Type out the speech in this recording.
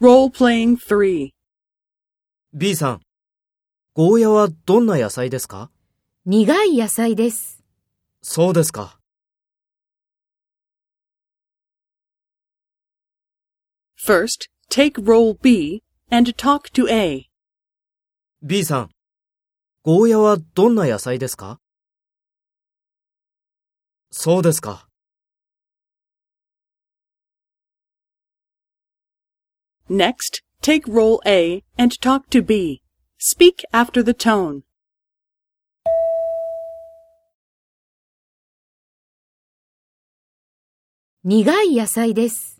Role-playing 3. B さん、ゴーヤはどんな野菜ですか？苦い野菜です。そうですか。First, take role B and talk to A. B さん、ゴーヤはどんな野菜ですか？そうですか。Next, take role A and talk to B. Speak after the tone. 苦い野菜です。